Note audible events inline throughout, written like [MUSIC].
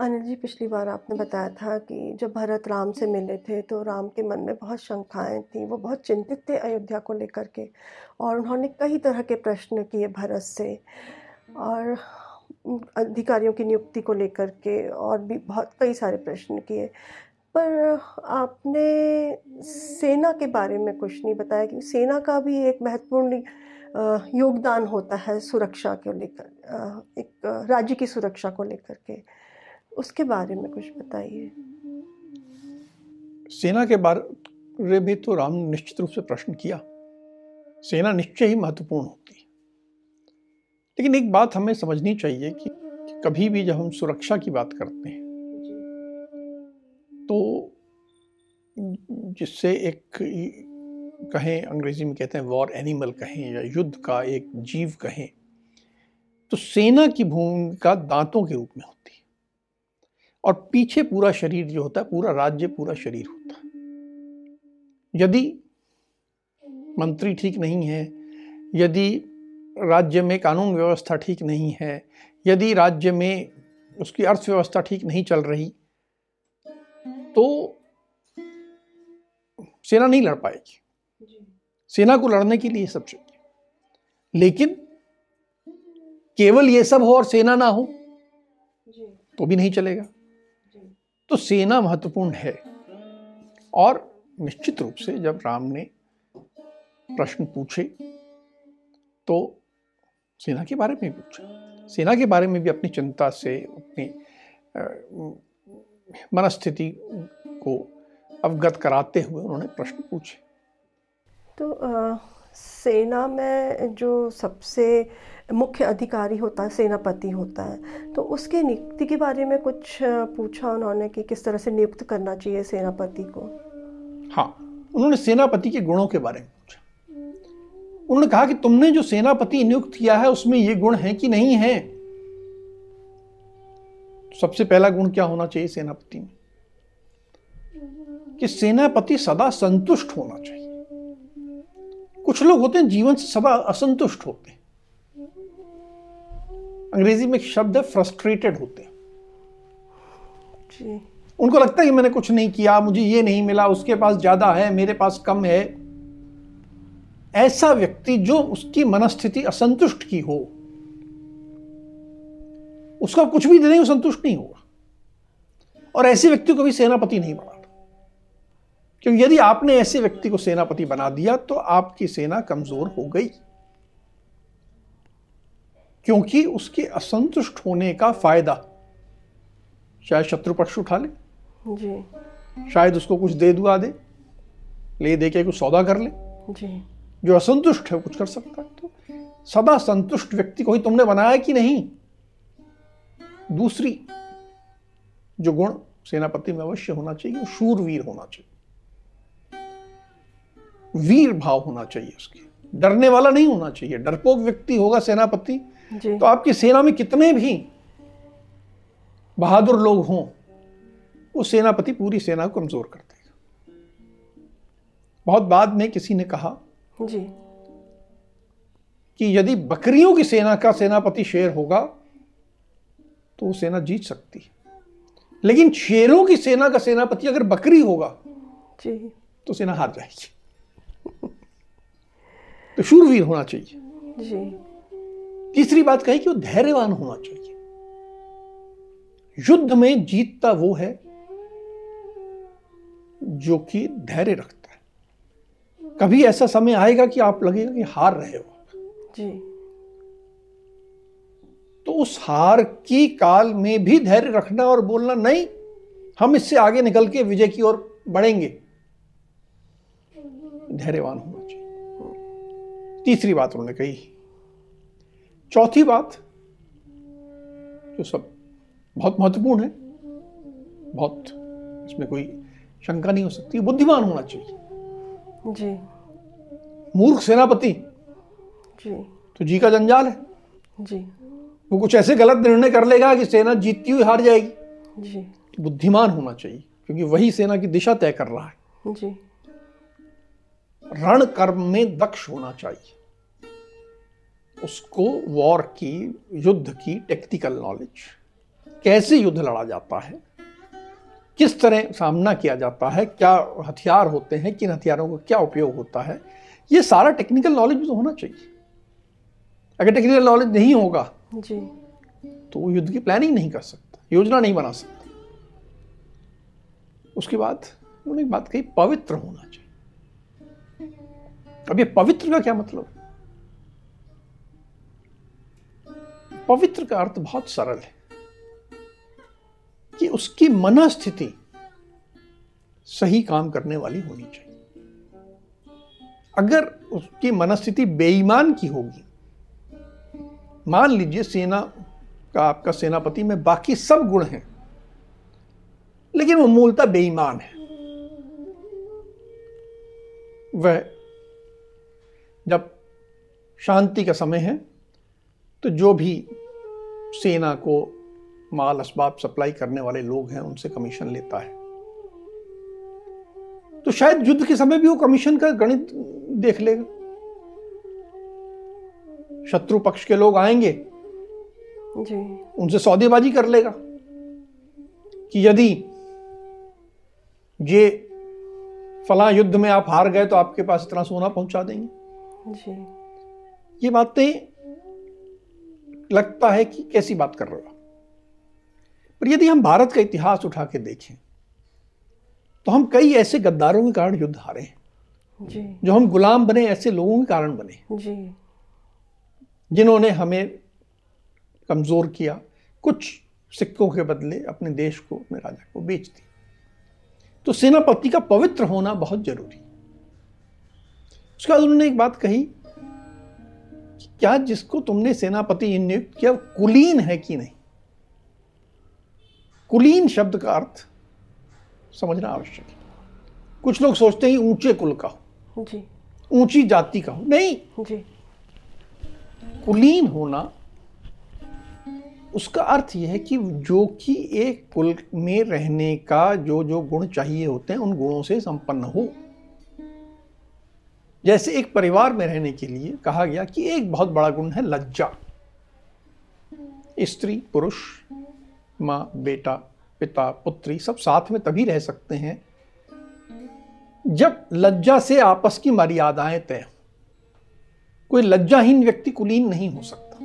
अनिल जी, पिछली बार आपने बताया था कि जब भरत राम से मिले थे तो राम के मन में बहुत शंकाएँ थी, वो बहुत चिंतित थे अयोध्या को लेकर के, और उन्होंने कई तरह के प्रश्न किए भरत से, और अधिकारियों की नियुक्ति को लेकर के और भी बहुत, कई सारे प्रश्न किए। पर आपने सेना के बारे में कुछ नहीं बताया कि सेना का भी एक महत्वपूर्ण योगदान होता है सुरक्षा को लेकर एक राज्य की सुरक्षा को लेकर के। उसके बारे में कुछ बताइए। सेना के बारे में तो राम ने निश्चित रूप से प्रश्न किया। सेना निश्चय ही महत्वपूर्ण होती है। लेकिन एक बात हमें समझनी चाहिए कि कभी भी जब हम सुरक्षा की बात करते हैं तो जिससे एक कहें, अंग्रेज़ी में कहते हैं वॉर एनिमल कहें या युद्ध का एक जीव कहें तो सेना की भूमिका दांतों के रूप में होती है। और पीछे पूरा शरीर जो होता है, पूरा राज्य, पूरा शरीर होता है। यदि मंत्री ठीक नहीं है, यदि राज्य में कानून व्यवस्था ठीक नहीं है, यदि राज्य में उसकी अर्थव्यवस्था ठीक नहीं चल रही तो सेना नहीं लड़ पाएगी। सेना को लड़ने के लिए सब चाहिए। लेकिन केवल ये सब हो और सेना ना हो तो भी नहीं चलेगा। तो सेना महत्वपूर्ण है। और निश्चित रूप से जब राम ने प्रश्न पूछे तो सेना के बारे में पूछा। सेना के बारे में भी अपनी चिंता से अपनी मनस्थिति को अवगत कराते हुए उन्होंने प्रश्न पूछे। तो आ, सेना में जो सबसे मुख्य अधिकारी होता है, सेनापति होता है तो उसके नियुक्ति के बारे में कुछ पूछा उन्होंने कि किस तरह से नियुक्त करना चाहिए सेनापति को? हाँ उन्होंने सेनापति के गुणों के बारे में पूछा। उन्होंने कहा कि तुमने जो सेनापति नियुक्त किया है, उसमें ये गुण है कि नहीं है? सबसे पहला गुण क्या होना चाहिए सेनापति में? कि सेनापति सदा संतुष्ट होना चाहिए। कुछ लोग होते हैं जीवन से सदा असंतुष्ट होते हैं। अंग्रेज़ी में एक शब्द है फ्रस्ट्रेटेड होते हैं। जी। उनको लगता है कि मैंने कुछ नहीं किया मुझे ये नहीं मिला उसके पास ज़्यादा है मेरे पास कम है। ऐसा व्यक्ति जो उसकी मनस्थिति असंतुष्ट की हो उसका कुछ भी देने संतुष्ट नहीं होगा। और ऐसे व्यक्ति को भी सेनापति नहीं बनाता क्योंकि यदि आपने ऐसे व्यक्ति को सेनापति बना दिया तो आपकी सेना कमज़ोर हो गई। क्योंकि उसके असंतुष्ट होने का फ़ायदा शायद शत्रु पक्ष उठा ले। जी। शायद उसको कुछ दे दुआ दे ले दे के कुछ सौदा कर ले। जी। जो असंतुष्ट है कुछ कर सकता है। तो सदा संतुष्ट व्यक्ति को ही तुमने बनाया कि नहीं? दूसरी जो गुण सेनापति में अवश्य होना चाहिए वो शूरवीर होना चाहिए। वीर भाव होना चाहिए उसके। डरने वाला नहीं होना चाहिए। डरपोक व्यक्ति होगा सेनापति। तो आपकी सेना में कितने भी बहादुर लोग हों वो सेनापति पूरी सेना को कमज़ोर कर देगा। बहुत बाद में किसी ने कहा जी। कि यदि बकरियों की सेना का सेनापति शेर होगा तो वो सेना जीत सकती है। लेकिन शेरों की सेना का सेनापति अगर बकरी होगा जी। तो सेना हार जाएगी। शूरवीर होना चाहिए। जी। तीसरी बात कही कि वो धैर्यवान होना चाहिए। युद्ध में जीतता वो है जो कि धैर्य रखता है। कभी ऐसा समय आएगा कि आप लगेगा कि हार रहे हो। जी। तो उस हार की काल में भी धैर्य रखना और बोलना नहीं हम इससे आगे निकल के विजय की ओर बढ़ेंगे। धैर्यवान होना तीसरी बात उन्होंने कही। चौथी बात जो सब बहुत महत्वपूर्ण है बहुत इसमें कोई शंका नहीं हो सकती बुद्धिमान होना चाहिए। जी। मूर्ख सेनापति जी। तो जी का जंजाल है। जी। वो कुछ ऐसे गलत निर्णय कर लेगा कि सेना जीतती हुई हार जाएगी। जी। बुद्धिमान होना चाहिए क्योंकि वही सेना की दिशा तय कर रहा है। जी। रण कर्म में दक्ष होना चाहिए। उसको वॉर की युद्ध की टेक्निकल नॉलेज। कैसे युद्ध लड़ा जाता है? किस तरह सामना किया जाता है? क्या हथियार होते हैं? किन हथियारों का क्या उपयोग होता है? ये सारा टेक्निकल नॉलेज तो होना चाहिए। अगर टेक्निकल नॉलेज नहीं होगा जी। तो वो युद्ध की प्लानिंग नहीं कर सकता योजना नहीं बना सकता। उसके बाद उन्होंने एक बात कही पवित्र होना चाहिए। अब ये पवित्र का क्या मतलब? पवित्र का अर्थ बहुत सरल है कि उसकी मनस्थिति सही काम करने वाली होनी चाहिए। अगर उसकी मनस्थिति बेईमान की होगी, मान लीजिए सेना का आपका सेनापति में बाकी सब गुण हैं, लेकिन वो मूलतः बेईमान है। वह जब शांति का समय है तो जो भी सेना को माल असबाब सप्लाई करने वाले लोग हैं उनसे कमीशन लेता है। तो शायद युद्ध के समय भी वो कमीशन का गणित देख लेगा। शत्रु पक्ष के लोग आएँगे। जी। उनसे सौदेबाजी कर लेगा कि यदि ये फला युद्ध में आप हार गए तो आपके पास इतना सोना पहुँचा देंगे। जी। ये बातें लगता है कि कैसी बात कर रहे हो पर यदि हम भारत का इतिहास उठा के देखें तो हम कई ऐसे गद्दारों के कारण युद्ध हारे हैं। जी। जो हम गुलाम बने ऐसे लोगों के कारण बने। जी। जिन्होंने हमें कमज़ोर किया कुछ सिक्कों के बदले अपने देश को अपने राजा को बेच दिया। तो सेनापति का पवित्र होना बहुत ज़रूरी उसके बाद उन्होंने एक बात कही कि क्या जिसको तुमने सेनापति नियुक्त किया कुलीन है कि नहीं? कुलीन शब्द का अर्थ समझना आवश्यक है। कुछ लोग सोचते हैं ऊँचे कुल का हो। ऊँची जाति का हो। नहीं। जी। कुलीन होना उसका अर्थ यह है कि जो कि एक कुल में रहने का जो जो गुण चाहिए होते हैं उन गुणों से संपन्न हो। जैसे एक परिवार में रहने के लिए कहा गया कि एक बहुत बड़ा गुण है लज्जा। स्त्री, पुरुष, माँ, बेटा, पिता, पुत्री सब साथ में तभी रह सकते हैं जब लज्जा से आपस की मर्यादाएँ तय कोई लज्जाहीन व्यक्ति कुलीन नहीं हो सकता।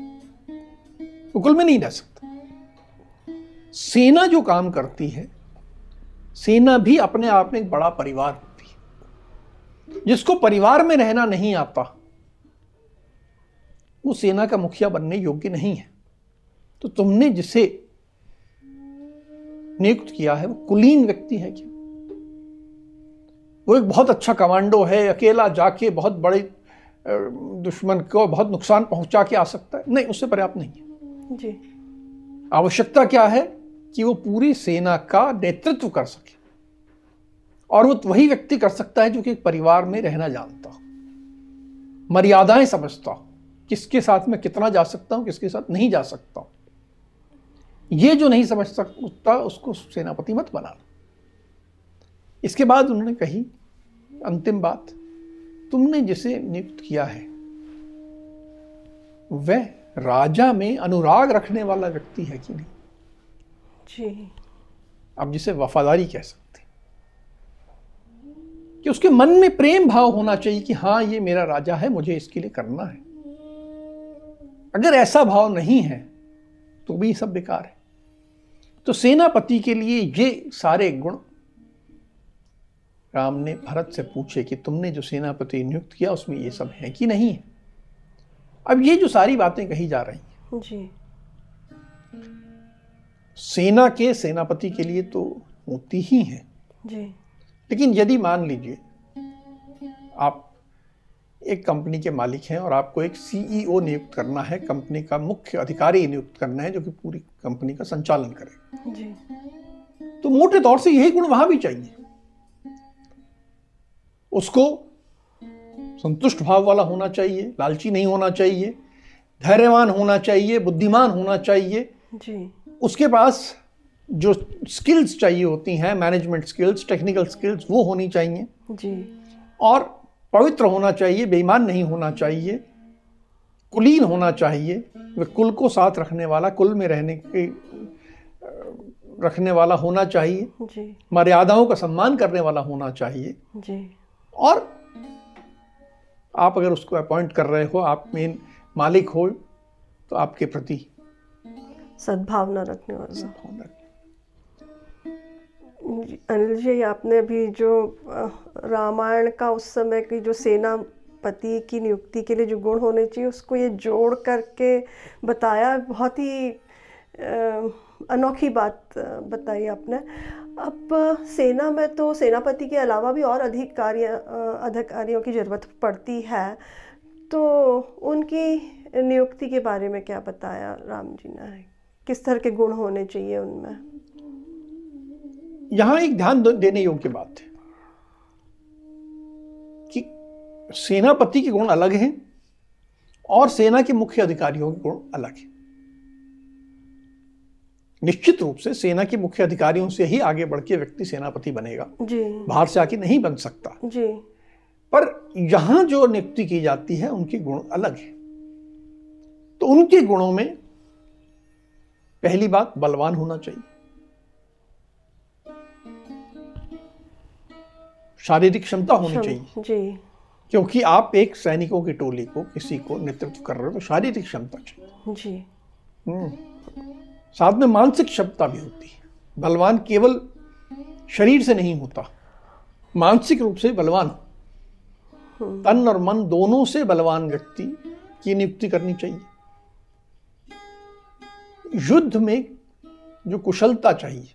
कुल में नहीं रह सकता। सेना जो काम करती है, सेना भी अपने आप में एक बड़ा परिवार जिसको परिवार में रहना नहीं आता वो सेना का मुखिया बनने योग्य नहीं है। तो तुमने जिसे नियुक्त किया है वो कुलीन व्यक्ति है क्या? वो एक बहुत अच्छा कमांडो है अकेला जाके बहुत बड़े दुश्मन को बहुत नुकसान पहुँचा के आ सकता है। नहीं उससे पर्याप्त नहीं है। जी। आवश्यकता क्या है कि वो पूरी सेना का नेतृत्व कर सके। और वो वही व्यक्ति कर सकता है जो कि एक परिवार में रहना जानता हो। मर्यादाएँ समझता हो किसके साथ में कितना जा सकता हूँ किसके साथ नहीं जा सकता हूँ। ये जो नहीं समझ सकता उसको सेनापति मत बनाना इसके बाद उन्होंने कही अंतिम बात तुमने जिसे नियुक्त किया है वह राजा में अनुराग रखने वाला व्यक्ति है कि नहीं? जी। आप जिसे वफादारी कह सकते कि उसके मन में प्रेम भाव होना चाहिए कि हाँ ये मेरा राजा है मुझे इसके लिए करना है। अगर ऐसा भाव नहीं है तो भी सब बेकार है। तो सेनापति के लिए ये सारे गुण राम ने भरत से पूछे कि तुमने जो सेनापति नियुक्त किया उसमें ये सब है कि नहीं है? अब ये जो सारी बातें कही जा रही हैं। जी। सेना के सेनापति के लिए तो होती ही हैं। जी। लेकिन यदि मान लीजिए आप एक कंपनी के मालिक हैं और आपको एक सीईओ नियुक्त करना है कंपनी का मुख्य अधिकारी नियुक्त करना है जो कि पूरी कंपनी का संचालन करे जी। तो मोटे तौर से यही गुण वहाँ भी चाहिए। उसको संतुष्ट भाव वाला होना चाहिए लालची नहीं होना चाहिए धैर्यवान होना चाहिए बुद्धिमान होना चाहिए। जी। उसके पास जो स्किल्स चाहिए होती हैं मैनेजमेंट स्किल्स टेक्निकल स्किल्स वो होनी चाहिए। जी। और पवित्र होना चाहिए बेईमान नहीं होना चाहिए कुलीन होना चाहिए वे कुल को साथ रखने वाला कुल में रहने के रखने वाला होना चाहिए। जी। मर्यादाओं का सम्मान करने वाला होना चाहिए। जी। और आप अगर उसको अपॉइंट कर रहे हो आप मेन मालिक हो तो आपके प्रति सद्भावना रखने वाला। सद्भावना अनिल जी आपने अभी जो रामायण का उस समय की जो सेनापति की नियुक्ति के लिए जो गुण होने चाहिए उसको ये जोड़ करके बताया बहुत ही अनोखी बात बताई आपने। अब सेना में तो सेनापति के अलावा भी और अधिकारी अ, अधिकारियों की ज़रूरत पड़ती है तो उनकी नियुक्ति के बारे में क्या बताया राम जी ने? किस तरह के गुण होने चाहिए उनमें? यहाँ एक ध्यान देने योग्य बात है कि सेनापति के गुण अलग हैं और सेना के मुख्य अधिकारियों के गुण अलग हैं। निश्चित रूप से सेना के मुख्य अधिकारियों से ही आगे बढ़ के व्यक्ति सेनापति बनेगा। जी। बाहर से आके नहीं बन सकता। जी। पर यहाँ जो नियुक्ति की जाती है उनके गुण अलग है। तो उनके गुणों में पहली बात बलवान होना चाहिए। शारीरिक क्षमता होनी चाहिए। जी। क्योंकि आप एक सैनिकों की टोली को किसी को नेतृत्व कर रहे हो तो शारीरिक क्षमता चाहिए। जी। हम्म। साथ में मानसिक क्षमता भी होती है। बलवान केवल शरीर से नहीं होता मानसिक रूप से बलवान। हो तन और मन दोनों से बलवान व्यक्ति की नियुक्ति करनी चाहिए। युद्ध में जो कुशलता चाहिए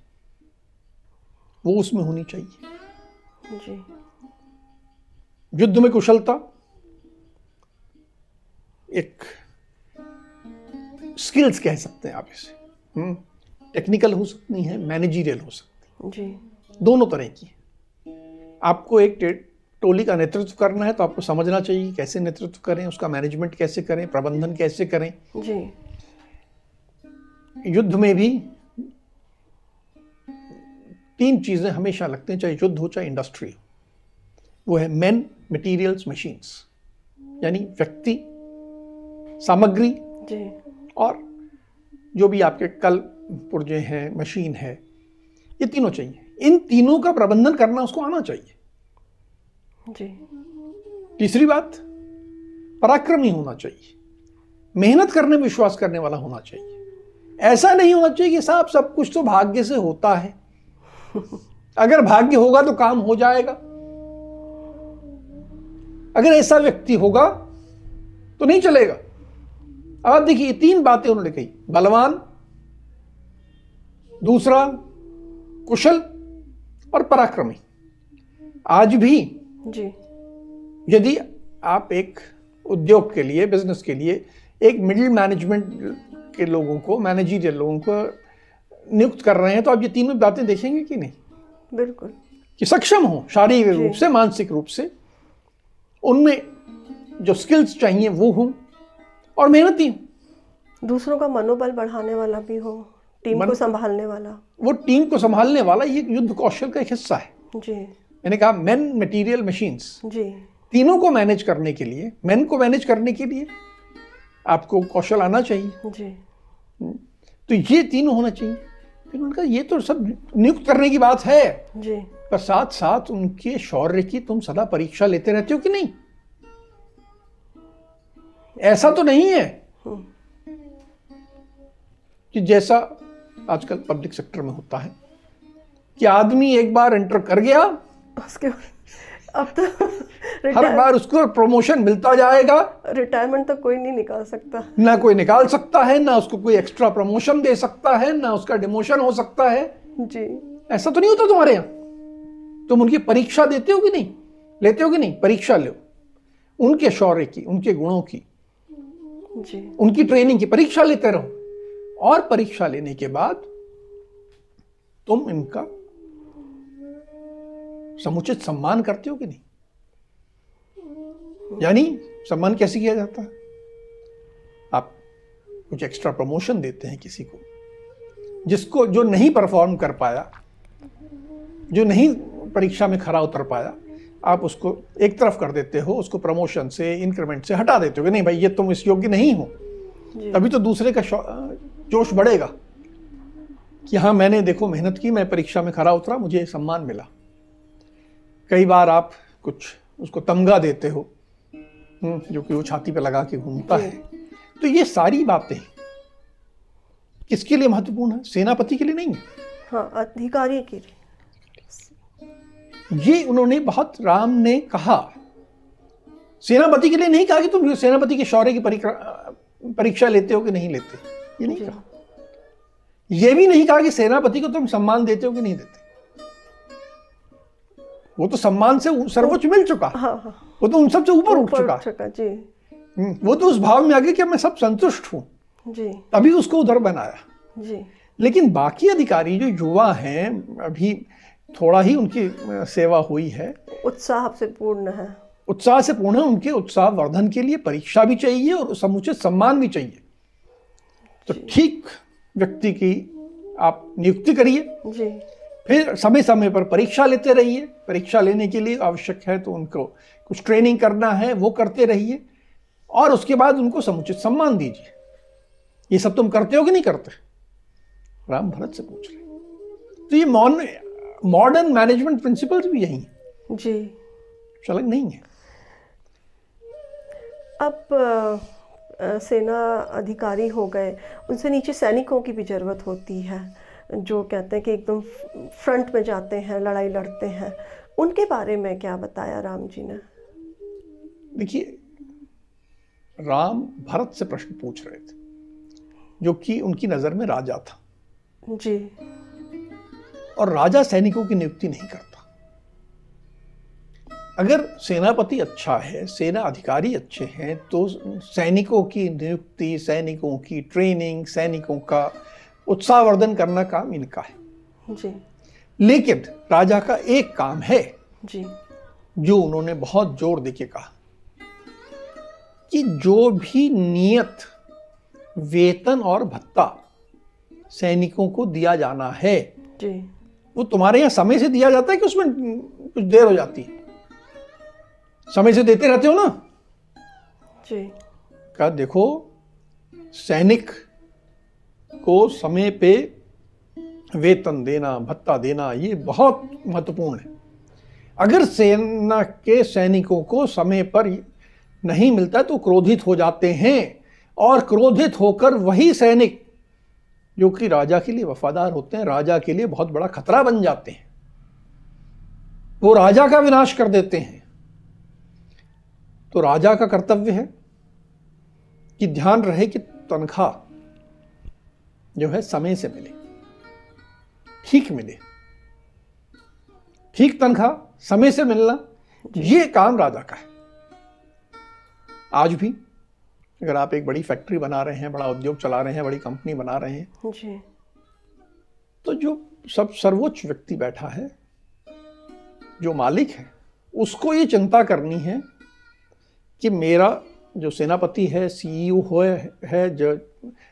वो उसमें होनी चाहिए। जी। युद्ध में कुशलता एक स्किल्स कह सकते हैं आप इसे। टेक्निकल हो सकती है मैनेजीरियल हो सकती है। जी। दोनों तरह की आपको एक टोली का नेतृत्व करना है तो आपको समझना चाहिए कैसे नेतृत्व करें उसका मैनेजमेंट कैसे करें प्रबंधन कैसे करें। जी। युद्ध में भी तीन चीज़ें हमेशा लगते हैं चाहे युद्ध हो चाहे इंडस्ट्री हो। वो है मैन मटेरियल्स मशीन्स यानी व्यक्ति सामग्री जी। और जो भी आपके कल पुर्जे हैं मशीन है ये तीनों चाहिए। इन तीनों का प्रबंधन करना उसको आना चाहिए। जी। तीसरी बात पराक्रमी होना चाहिए। मेहनत करने में विश्वास करने वाला होना चाहिए। ऐसा नहीं होना चाहिए कि साहब सब कुछ तो भाग्य से होता है। [LAUGHS] अगर भाग्य होगा तो काम हो जाएगा। अगर ऐसा व्यक्ति होगा तो नहीं चलेगा। अब आप देखिए तीन बातें उन्होंने कही। बलवान दूसरा कुशल और पराक्रमी। आज भी जी। यदि आप एक उद्योग के लिए बिज़नेस के लिए एक मिडिल मैनेजमेंट के लोगों को मैनेजरियल लोगों को नियुक्त कर रहे हैं तो आप ये तीनों बातें देखेंगे कि नहीं? बिल्कुल। कि सक्षम हो शारीरिक रूप से मानसिक रूप से। उनमें जो स्किल्स चाहिए वो हों और मेहनती हों। दूसरों का मनोबल बढ़ाने वाला भी हो टीम मन- को संभालने वाला। वो टीम को संभालने वाला ये युद्ध कौशल का एक हिस्सा है। जी। मैंने कहा मेन मटेरियल मशीन्स जी। तीनों को मैनेज करने के लिए मेन को मैनेज करने के लिए आपको कौशल आना चाहिए। जी। तो ये तीनों होना चाहिए। फिर उनका ये तो सब नियुक्त करने की बात है। जी। पर साथ साथ उनके शौर्य की तुम सदा परीक्षा लेते रहते हो कि नहीं? ऐसा तो नहीं है। कि जैसा आजकल पब्लिक सेक्टर में होता है कि आदमी एक बार एंटर कर गया उसके अब तो हर बार उसको प्रमोशन मिलता जाएगा। रिटायरमेंट तो कोई नहीं निकाल सकता। ना कोई निकाल सकता है ना उसको कोई एक्स्ट्रा प्रमोशन दे सकता है ना उसका डिमोशन हो सकता है। जी। ऐसा तो नहीं होता तुम्हारे यहाँ? तुम उनकी परीक्षा देते हो कि नहीं? लेते हो कि नहीं? परीक्षा लो। उनके शौर्य की उनके गुणों की। जी। उनकी ट्रेनिंग की परीक्षा लेते रहो। और परीक्षा लेने के बाद तुम इनका समुचित सम्मान करते हो कि नहीं? यानी सम्मान कैसे किया जाता है? आप कुछ एक्स्ट्रा प्रमोशन देते हैं किसी को जिसको जो नहीं परफॉर्म कर पाया जो नहीं परीक्षा में खरा उतर पाया आप उसको एक तरफ़ कर देते हो उसको प्रमोशन से इंक्रीमेंट से हटा देते हो कि नहीं भाई ये तुम इस योग्य नहीं हो। तभी तो दूसरे का जोश बढ़ेगा कि हाँ मैंने देखो मेहनत की मैं परीक्षा में खरा उतरा मुझे सम्मान मिला। कई बार आप कुछ उसको तमगा देते हो हम्म, जो कि वो छाती पे लगा के घूमता है। तो ये सारी बातें किसके लिए महत्वपूर्ण है? सेनापति के लिए नहीं है? हाँ अधिकारी के लिए। ये उन्होंने बहुत राम ने कहा। सेनापति के लिए नहीं कहा कि तुम सेनापति के शौर्य की परीक्षा लेते हो कि नहीं लेते? ये नहीं कहा। ये भी नहीं कहा कि सेनापति को तुम सम्मान देते हो कि नहीं देते। वो तो सम्मान से सर्वोच्च मिल चुका। हाँ, हाँ। वो तो उन सबसे ऊपर उठ चुका, चुका जी। हम्म, वो तो उस भाव में आ गया कि मैं सब संतुष्ट हूँ। जी। तभी उसको उधर बनाया। जी। लेकिन बाकी अधिकारी जो युवा हैं अभी थोड़ा ही उनकी सेवा हुई है। उत्साह से पूर्ण है। उत्साह से पूर्ण है उनके उत्साह वर्धन के लिए परीक्षा भी चाहिए और समुचित सम्मान भी चाहिए। तो ठीक व्यक्ति की आप नियुक्ति करिए। जी। फिर समय समय पर परीक्षा लेते रहिए। परीक्षा लेने के लिए आवश्यक है तो उनको कुछ ट्रेनिंग करना है वो करते रहिए और उसके बाद उनको समुचित सम्मान दीजिए। ये सब तुम करते हो कि नहीं करते? राम भरत से पूछ रहे तो ये मौन मॉडर्न मैनेजमेंट प्रिंसिपल्स भी यही हैं। जी। अलग नहीं है। अब सेना अधिकारी हो गए उनसे नीचे सैनिकों की भी ज़रूरत होती है। जो कहते हैं कि एकदम फ्रंट में जाते हैं लड़ाई लड़ते हैं। उनके बारे में क्या बताया राम जी ने? देखिए राम भरत से प्रश्न पूछ रहे थे जो कि उनकी नज़र में राजा था। जी। और राजा सैनिकों की नियुक्ति नहीं करता। अगर सेनापति अच्छा है सेना अधिकारी अच्छे हैं तो सैनिकों की नियुक्ति सैनिकों की ट्रेनिंग सैनिकों का उत्साहवर्धन करना काम इनका है। जी। लेकिन राजा का एक काम है। जी। जो उन्होंने बहुत ज़ोर देके कहा कि जो भी नियत वेतन और भत्ता सैनिकों को दिया जाना है जी। वो तुम्हारे यहाँ समय से दिया जाता है कि उसमें कुछ देर हो जाती है? समय से देते रहते हो ना? जी। कहा देखो सैनिक को समय पे वेतन देना, भत्ता देना, ये बहुत महत्वपूर्ण है। अगर सेना के सैनिकों को समय पर नहीं मिलता तो क्रोधित हो जाते हैं और क्रोधित होकर वही सैनिक जो कि राजा के लिए वफादार होते हैं, राजा के लिए बहुत बड़ा खतरा बन जाते हैं। वो राजा का विनाश कर देते हैं। तो राजा का कर्तव्य है कि ध्यान रहे कि तनख्वाह जो है समय से मिले ठीक मिले। ठीक तनख्वाह समय से मिलना ये काम राजा का है। आज भी अगर आप एक बड़ी फैक्ट्री बना रहे हैं बड़ा उद्योग चला रहे हैं बड़ी कंपनी बना रहे हैं जी। तो जो सब सर्वोच्च व्यक्ति बैठा है जो मालिक है उसको ये चिंता करनी है कि मेरा जो सेनापति है सीईओ हो है जो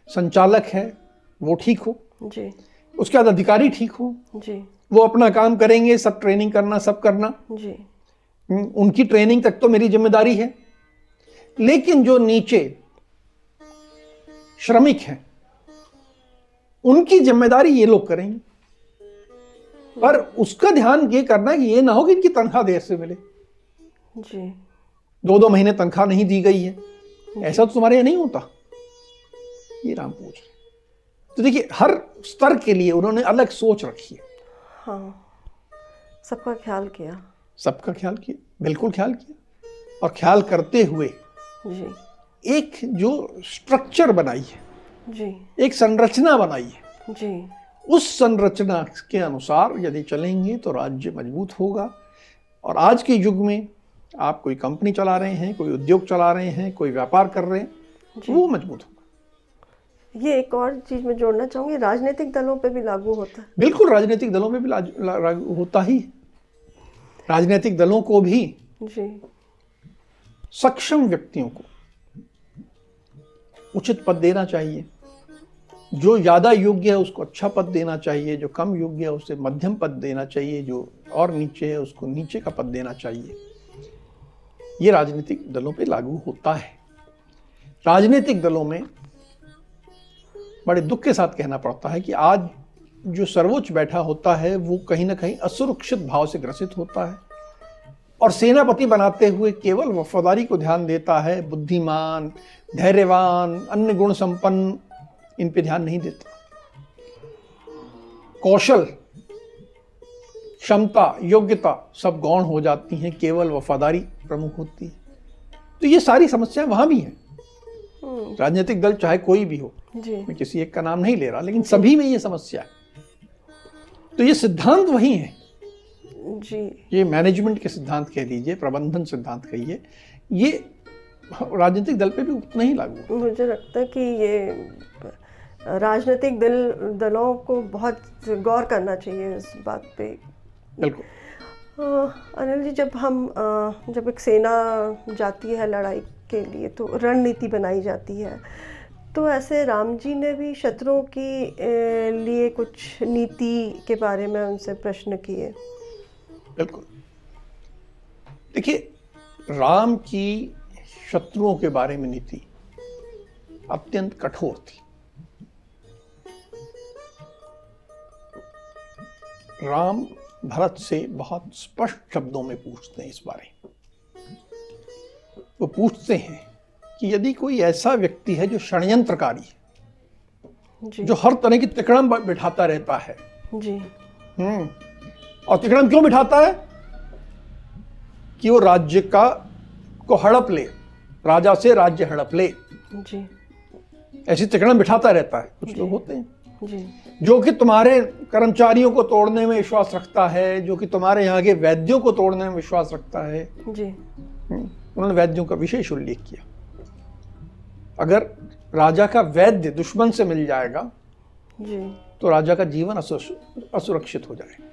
संचालक है वो ठीक हो। जी। उसके बाद अधिकारी ठीक हो। जी। वो अपना काम करेंगे सब ट्रेनिंग करना सब करना। जी। उनकी ट्रेनिंग तक तो मेरी ज़िम्मेदारी है। लेकिन जो नीचे श्रमिक हैं उनकी ज़िम्मेदारी ये लोग करेंगे। पर उसका ध्यान ये करना कि ये ना हो कि इनकी तनख्वाह देर से मिले। जी। दो दो महीने तनख्वाह नहीं दी गई है। ऐसा तो तुम्हारे यहाँ नहीं होता। ये राम पूछ रहे तो देखिए हर स्तर के लिए उन्होंने अलग सोच रखी है। हाँ। सबका ख्याल किया। सबका ख्याल किया बिल्कुल ख्याल किया। और ख्याल करते हुए जी। एक जो स्ट्रक्चर बनाई है जी। एक संरचना बनाई है जी। उस संरचना के अनुसार यदि चलेंगे तो राज्य मज़बूत होगा। और आज के युग में आप कोई कंपनी चला रहे हैं कोई उद्योग चला रहे हैं कोई व्यापार कर रहे हैं वो मज़बूत होगा। ये एक और चीज़ में जोड़ना चाहूँगी राजनीतिक दलों पे भी लागू होता है। बिल्कुल राजनीतिक दलों में भी लागू होता ही। राजनीतिक दलों को भी जी। सक्षम व्यक्तियों को उचित पद देना चाहिए। जो ज़्यादा योग्य है उसको अच्छा पद देना चाहिए जो कम योग्य है उसे मध्यम पद देना चाहिए जो और नीचे है उसको नीचे का पद देना चाहिए। ये राजनीतिक दलों पे लागू होता है। राजनीतिक दलों में बड़े दुख के साथ कहना पड़ता है कि आज जो सर्वोच्च बैठा होता है, वो कहीं ना कहीं असुरक्षित भाव से ग्रसित होता है। और सेनापति बनाते हुए केवल वफादारी को ध्यान देता है, बुद्धिमान, धैर्यवान, अन्य गुण संपन्न, इन पे ध्यान नहीं देता। कौशल, क्षमता, योग्यता सब गौण हो जाती हैं, केवल वफादारी प्रमुख होती है। तो ये सारी समस्याएँ वहाँ भी हैं। राजनीतिक दल चाहे कोई भी हो जी। मैं किसी एक का नाम नहीं ले रहा लेकिन सभी में ये समस्या है। तो ये सिद्धांत वही है। जी। ये मैनेजमेंट के सिद्धांत कह लीजिए प्रबंधन सिद्धांत कहिए ये राजनीतिक दल पे भी उतना ही लागू मुझे लगता है कि ये राजनीतिक दल दलों को बहुत गौर करना चाहिए इस बात पे। बिल्कुल। अनिल जी, जब हम जब एक सेना जाती है लड़ाई के लिए तो रणनीति बनाई जाती है तो ऐसे राम जी ने भी शत्रुओं के लिए कुछ नीति के बारे में उनसे प्रश्न किए? बिल्कुल। देखिए, राम की शत्रुओं के बारे में नीति अत्यंत कठोर थी। राम भरत से बहुत स्पष्ट शब्दों में पूछते हैं इस बारे। वो पूछते हैं कि यदि कोई ऐसा व्यक्ति है जो षड्यंत्रकारी है जो। हर तरह की तिकड़म बिठाता रहता है। जी। हम्म। और तिकड़म क्यों बिठाता है? कि वो राज्य का को हड़प ले राजा से राज्य हड़प ले। जी। ऐसी तिकड़म बिठाता रहता है। कुछ लोग होते हैं। जी। कि तुम्हारे कर्मचारियों को तोड़ने में विश्वास रखता है जो कि तुम्हारे यहाँ के वैद्यों को तोड़ने में विश्वास रखता है। जी। हम्म, उन्होंने वैद्यों का विशेष उल्लेख किया। अगर राजा का वैद्य दुश्मन से मिल जाएगा जी। तो राजा का जीवन असुरक्षित हो जाएगा।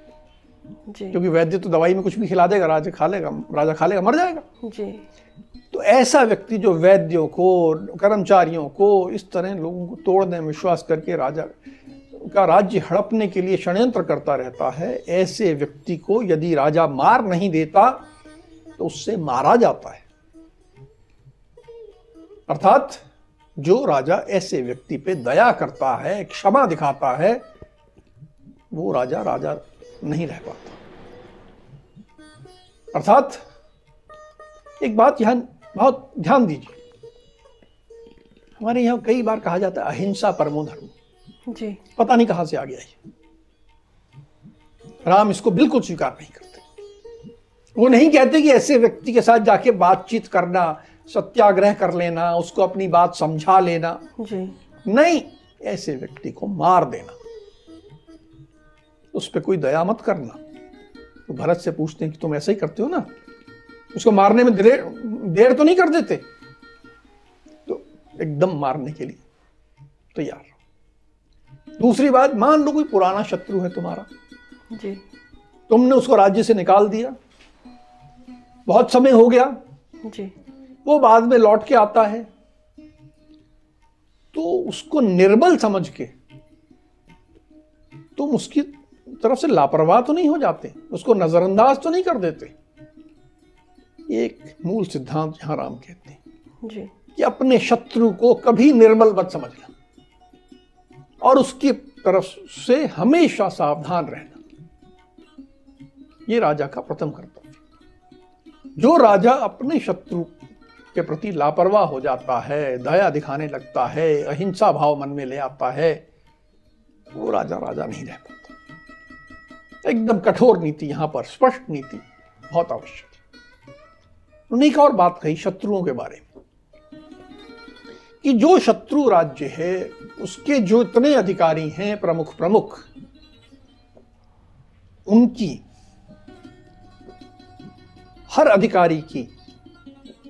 जी। क्योंकि वैद्य तो दवाई में कुछ भी खिला देगा राजा खा लेगा राजा खा लेगा मर जाएगा। जी। तो ऐसा व्यक्ति जो वैद्यों को कर्मचारियों को इस तरह लोगों को तोड़ने में विश्वास करके राजा का राज्य हड़पने के लिए षड्यंत्र करता रहता है, ऐसे व्यक्ति को यदि राजा मार नहीं देता तो उससे मारा जाता है। अर्थात, जो राजा ऐसे व्यक्ति पे दया करता है, क्षमा दिखाता है, वो राजा राजा नहीं रह पाता। अर्थात, एक बात यहाँ बहुत ध्यान दीजिए। हमारे यहाँ कई बार कहा जाता है, अहिंसा परमो धर्म। जी। पता नहीं कहाँ से आ गया ये। राम इसको बिल्कुल स्वीकार नहीं करते। वो नहीं कहते कि ऐसे व्यक्ति के साथ जाके बातचीत करना सत्याग्रह कर लेना उसको अपनी बात समझा लेना। जी। नहीं ऐसे व्यक्ति को मार देना। उस पर कोई दया मत करना। तो भरत से पूछते हैं कि तुम ऐसा ही करते हो ना? उसको मारने में देर देर तो नहीं कर देते। तो एकदम मारने के लिए तैयार दूसरी बात मान लो कोई पुराना शत्रु है तुम्हारा। जी। तुमने उसको राज्य से निकाल दिया। बहुत समय हो गया। जी। वो बाद में लौट के आता है। तो उसको निर्बल समझ के तुम उसकी तरफ़ से लापरवाह तो नहीं हो जाते उसको नजरअंदाज तो नहीं कर देते। एक मूल सिद्धांत यहाँ राम कहते हैं जी। कि अपने शत्रु को कभी निर्बल मत समझना। और उसकी तरफ़ से हमेशा सावधान रहना। ये राजा का प्रथम कर्तव्य। जो राजा अपने शत्रु के प्रति लापरवाह हो जाता है, दया दिखाने लगता है, अहिंसा भाव मन में ले आता है, वो राजा राजा नहीं रह पाता। एकदम कठोर नीति यहाँ पर, स्पष्ट नीति बहुत आवश्यक उन्होंने एक और बात कही, शत्रुओं के बारे में। कि जो शत्रु राज्य है उसके जो इतने अधिकारी हैं प्रमुख प्रमुख उनकी हर अधिकारी की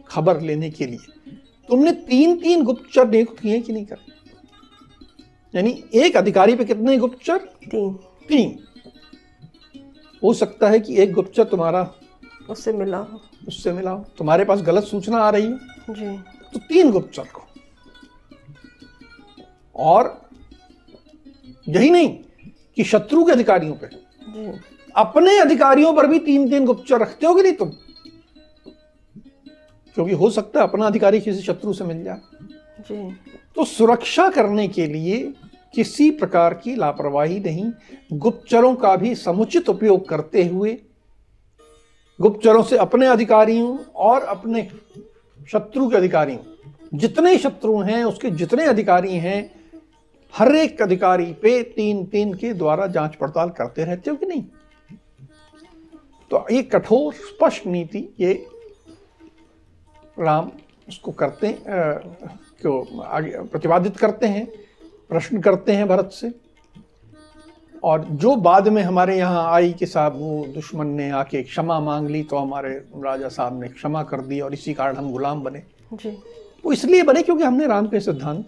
खबर लेने के लिए तुमने तीन तीन गुप्तचर नियुक्त किए कि नहीं करे यानी एक अधिकारी पे कितने गुप्तचर? तीन। तीन। हो सकता है कि एक गुप्तचर तुम्हारा उससे मिला हो। उससे मिला हो। तुम्हारे पास गलत सूचना आ रही है। जी। तो तीन गुप्तचर को। और यही नहीं कि शत्रु के अधिकारियों पे। अपने अधिकारियों पर भी तीन तीन गुप्तचर रखते हो कि नहीं तुम? क्योंकि हो सकता है अपना अधिकारी किसी शत्रु से मिल जाए। तो सुरक्षा करने के लिए किसी प्रकार की लापरवाही नहीं गुप्तचरों का भी समुचित उपयोग करते हुए गुप्तचरों से अपने अधिकारियों और अपने शत्रु के अधिकारियों जितने शत्रु हैं उसके जितने अधिकारी हैं हर एक अधिकारी पे तीन तीन के द्वारा जाँच पड़ताल करते रहते हो कि नहीं? तो ये कठोर स्पष्ट नीति ये राम उसको करते क्यों आगे प्रतिपादित करते हैं प्रश्न करते हैं भरत से। और जो बाद में हमारे यहाँ आई कि साहब वो दुश्मन ने आके क्षमा मांग ली तो हमारे राजा साहब ने क्षमा कर दी और इसी कारण हम गुलाम बने। जी। वो इसलिए बने क्योंकि हमने राम के सिद्धांत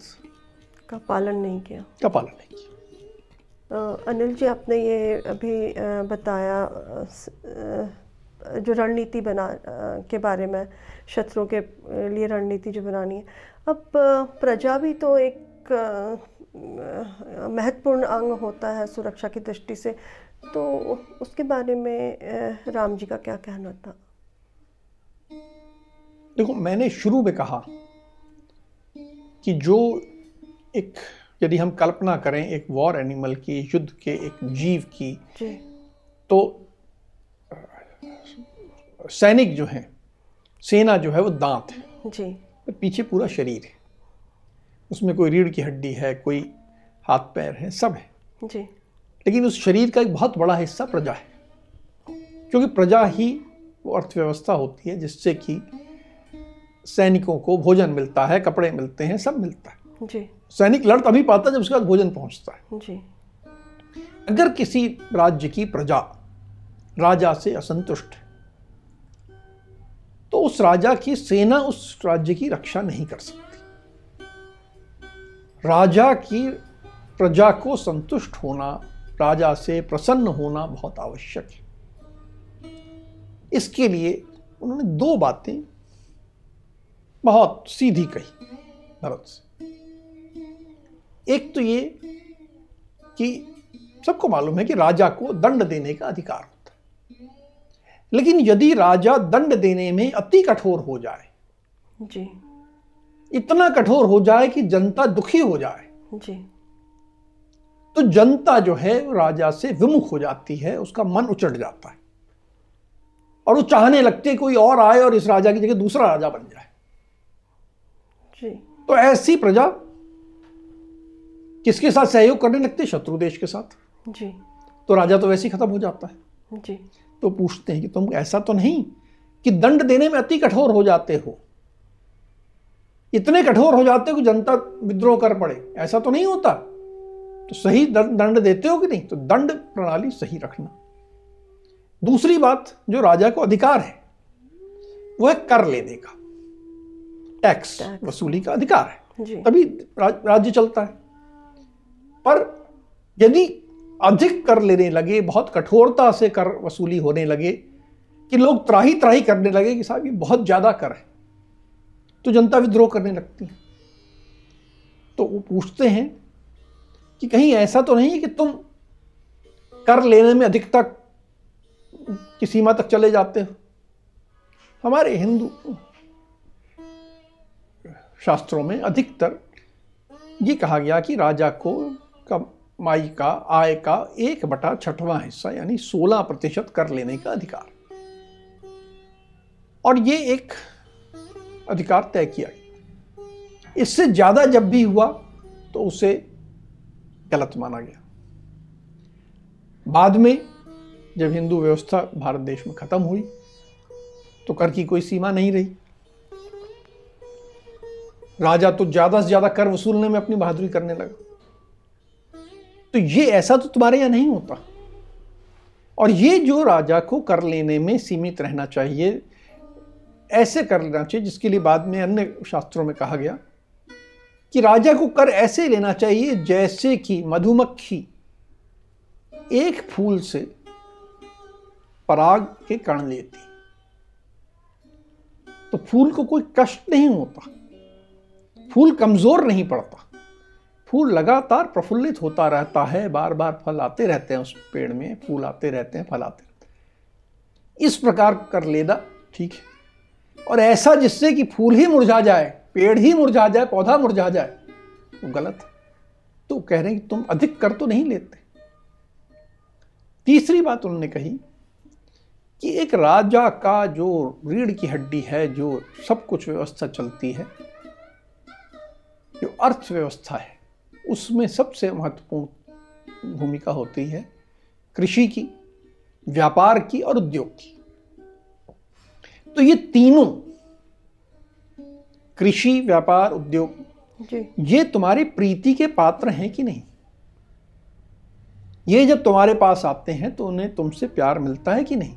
का पालन नहीं किया। का पालन नहीं किया। अनिल जी आपने ये अभी बताया जो रणनीति बना के बारे में शत्रुओं के लिए रणनीति जो बनानी है। अब प्रजा भी तो एक महत्वपूर्ण अंग होता है सुरक्षा की दृष्टि से। तो उसके बारे में राम जी का क्या कहना था? देखो मैंने शुरू में कहा कि जो एक यदि हम कल्पना करें एक वॉर एनिमल की युद्ध के एक जीव की जी। तो सैनिक जो हैं सेना जो है वो दांत है। जी। पीछे पूरा शरीर है। उसमें कोई रीढ़ की हड्डी है कोई हाथ पैर है सब है। जी। लेकिन उस शरीर का एक बहुत बड़ा हिस्सा प्रजा है। क्योंकि प्रजा ही वो अर्थव्यवस्था होती है जिससे कि सैनिकों को भोजन मिलता है कपड़े मिलते हैं सब मिलता है। जी। सैनिक लड़ तभी पाता है जब उसके बाद भोजन पहुँचता है। जी। अगर किसी राज्य की प्रजा राजा से असंतुष्ट है तो उस राजा की सेना उस राज्य की रक्षा नहीं कर सकती। राजा की प्रजा को संतुष्ट होना राजा से प्रसन्न होना बहुत आवश्यक है। इसके लिए उन्होंने दो बातें बहुत सीधी कही भरत से। एक तो ये कि सबको मालूम है कि राजा को दंड देने का अधिकार होता है। लेकिन यदि राजा दंड देने में अति कठोर हो जाए जी। इतना कठोर हो जाए कि जनता दुखी हो जाए जी। तो जनता जो है राजा से विमुख हो जाती है उसका मन उचट जाता है। और वो चाहने लगते कोई और आए और इस राजा की जगह दूसरा राजा बन जाए। जी। तो ऐसी प्रजा किसके साथ सहयोग करने लगते शत्रु देश के साथ। जी। तो राजा तो वैसे ही खत्म हो जाता है। जी। तो पूछते हैं कि तुम ऐसा तो नहीं कि दंड देने में अति कठोर हो जाते हो? इतने कठोर हो जाते हो कि जनता विद्रोह कर पड़े। ऐसा तो नहीं होता। तो सही दंड देते हो कि नहीं? तो दंड प्रणाली सही रखना। दूसरी बात जो राजा को अधिकार है वह है कर लेने का। टैक्स। वसूली का अधिकार है। जी। तभी राज- राज्य चलता है। पर यदि अधिक कर लेने लगे, बहुत कठोरता से कर वसूली होने लगे, कि लोग त्राही त्राही करने लगे कि साहब ये बहुत ज़्यादा कर है तो जनता विद्रोह करने लगती है। तो वो पूछते हैं कि कहीं ऐसा तो नहीं है कि तुम कर लेने में अधिकता की सीमा तक चले जाते हो? हमारे हिंदू शास्त्रों में अधिकतर ये कहा गया कि राजा को कमाई का, आय का एक बटा छठवां हिस्सा, यानी 16 प्रतिशत कर लेने का अधिकार। और ये एक अधिकार तय किया गया। इससे ज़्यादा जब भी हुआ तो उसे गलत माना गया। बाद में, जब हिंदू व्यवस्था भारत देश में खत्म हुई तो कर की कोई सीमा नहीं रही। राजा तो ज़्यादा से ज़्यादा कर वसूलने में अपनी बहादुरी करने लगा। तो ये ऐसा तो तुम्हारे यहाँ नहीं होता। और ये जो राजा को कर लेने में सीमित रहना चाहिए, ऐसे कर लेना चाहिए, जिसके लिए बाद में अन्य शास्त्रों में कहा गया कि राजा को कर ऐसे लेना चाहिए जैसे कि मधुमक्खी एक फूल से पराग के कण लेती। तो फूल को कोई कष्ट नहीं होता, फूल कमज़ोर नहीं पड़ता। फूल लगातार प्रफुल्लित होता रहता है बार बार फल आते रहते हैं उस पेड़ में, फूल आते रहते हैं, फल आते रहते हैं। इस प्रकार कर लेना, ठीक है। और ऐसा जिससे कि फूल ही मुरझा जाए, पेड़ ही मुरझा जाए, पौधा मुरझा जाए, वो गलत है। तो कह रहे हैं कि तुम अधिक कर तो नहीं लेते। तीसरी बात उन्होंने कही कि एक राजा का जो रीढ़ की हड्डी है, जो सब कुछ व्यवस्था चलती है, जो अर्थव्यवस्था है उसमें सबसे महत्वपूर्ण भूमिका होती है कृषि की व्यापार की और उद्योग की। तो ये तीनों कृषि व्यापार उद्योग। ये तुम्हारी प्रीति के पात्र हैं कि नहीं? ये जब तुम्हारे पास आते हैं तो उन्हें तुमसे प्यार मिलता है कि नहीं?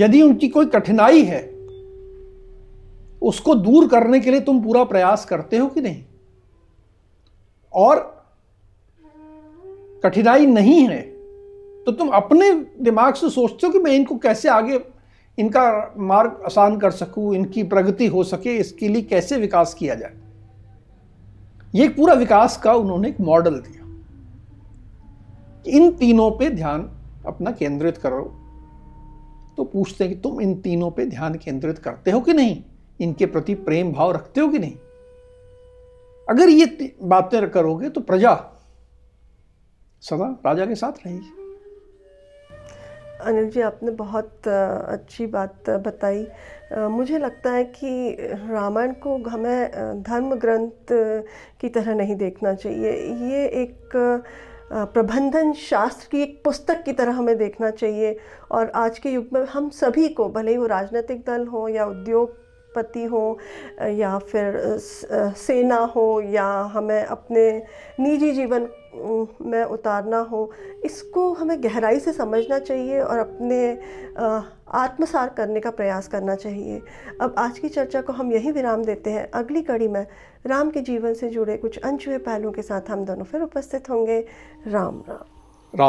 यदि उनकी कोई कठिनाई है उसको दूर करने के लिए तुम पूरा प्रयास करते हो कि नहीं? और कठिनाई नहीं है तो तुम अपने दिमाग से सोचते हो कि मैं इनको कैसे आगे, इनका मार्ग आसान कर सकूँ, इनकी प्रगति हो सके, इसके लिए कैसे विकास किया जाए? ये पूरा विकास का उन्होंने एक मॉडल दिया। इन तीनों पे ध्यान अपना केंद्रित करो। तो पूछते हैं कि तुम इन तीनों पे ध्यान केंद्रित करते हो कि नहीं? इनके प्रति प्रेम भाव रखते हो कि नहीं? अगर ये बातें करोगे तो प्रजा सदा राजा के साथ रहेगी। अनिल जी, आपने बहुत अच्छी बात बताई। मुझे लगता है कि रामायण को हमें धर्म ग्रंथ की तरह नहीं देखना चाहिए। ये एक प्रबंधन शास्त्र की एक पुस्तक की तरह हमें देखना चाहिए। और आज के युग में हम सभी को, भले ही वो राजनीतिक दल हो या उद्योग पति हो, या फिर सेना हो, या हमें अपने निजी जीवन में उतारना हो, इसको हमें गहराई से समझना चाहिए और अपने आत्मसार करने का प्रयास करना चाहिए। अब आज की चर्चा को हम यही विराम देते हैं। अगली कड़ी में राम के जीवन से जुड़े कुछ अनछुए पहलुओं के साथ हम दोनों फिर उपस्थित होंगे। राम राम।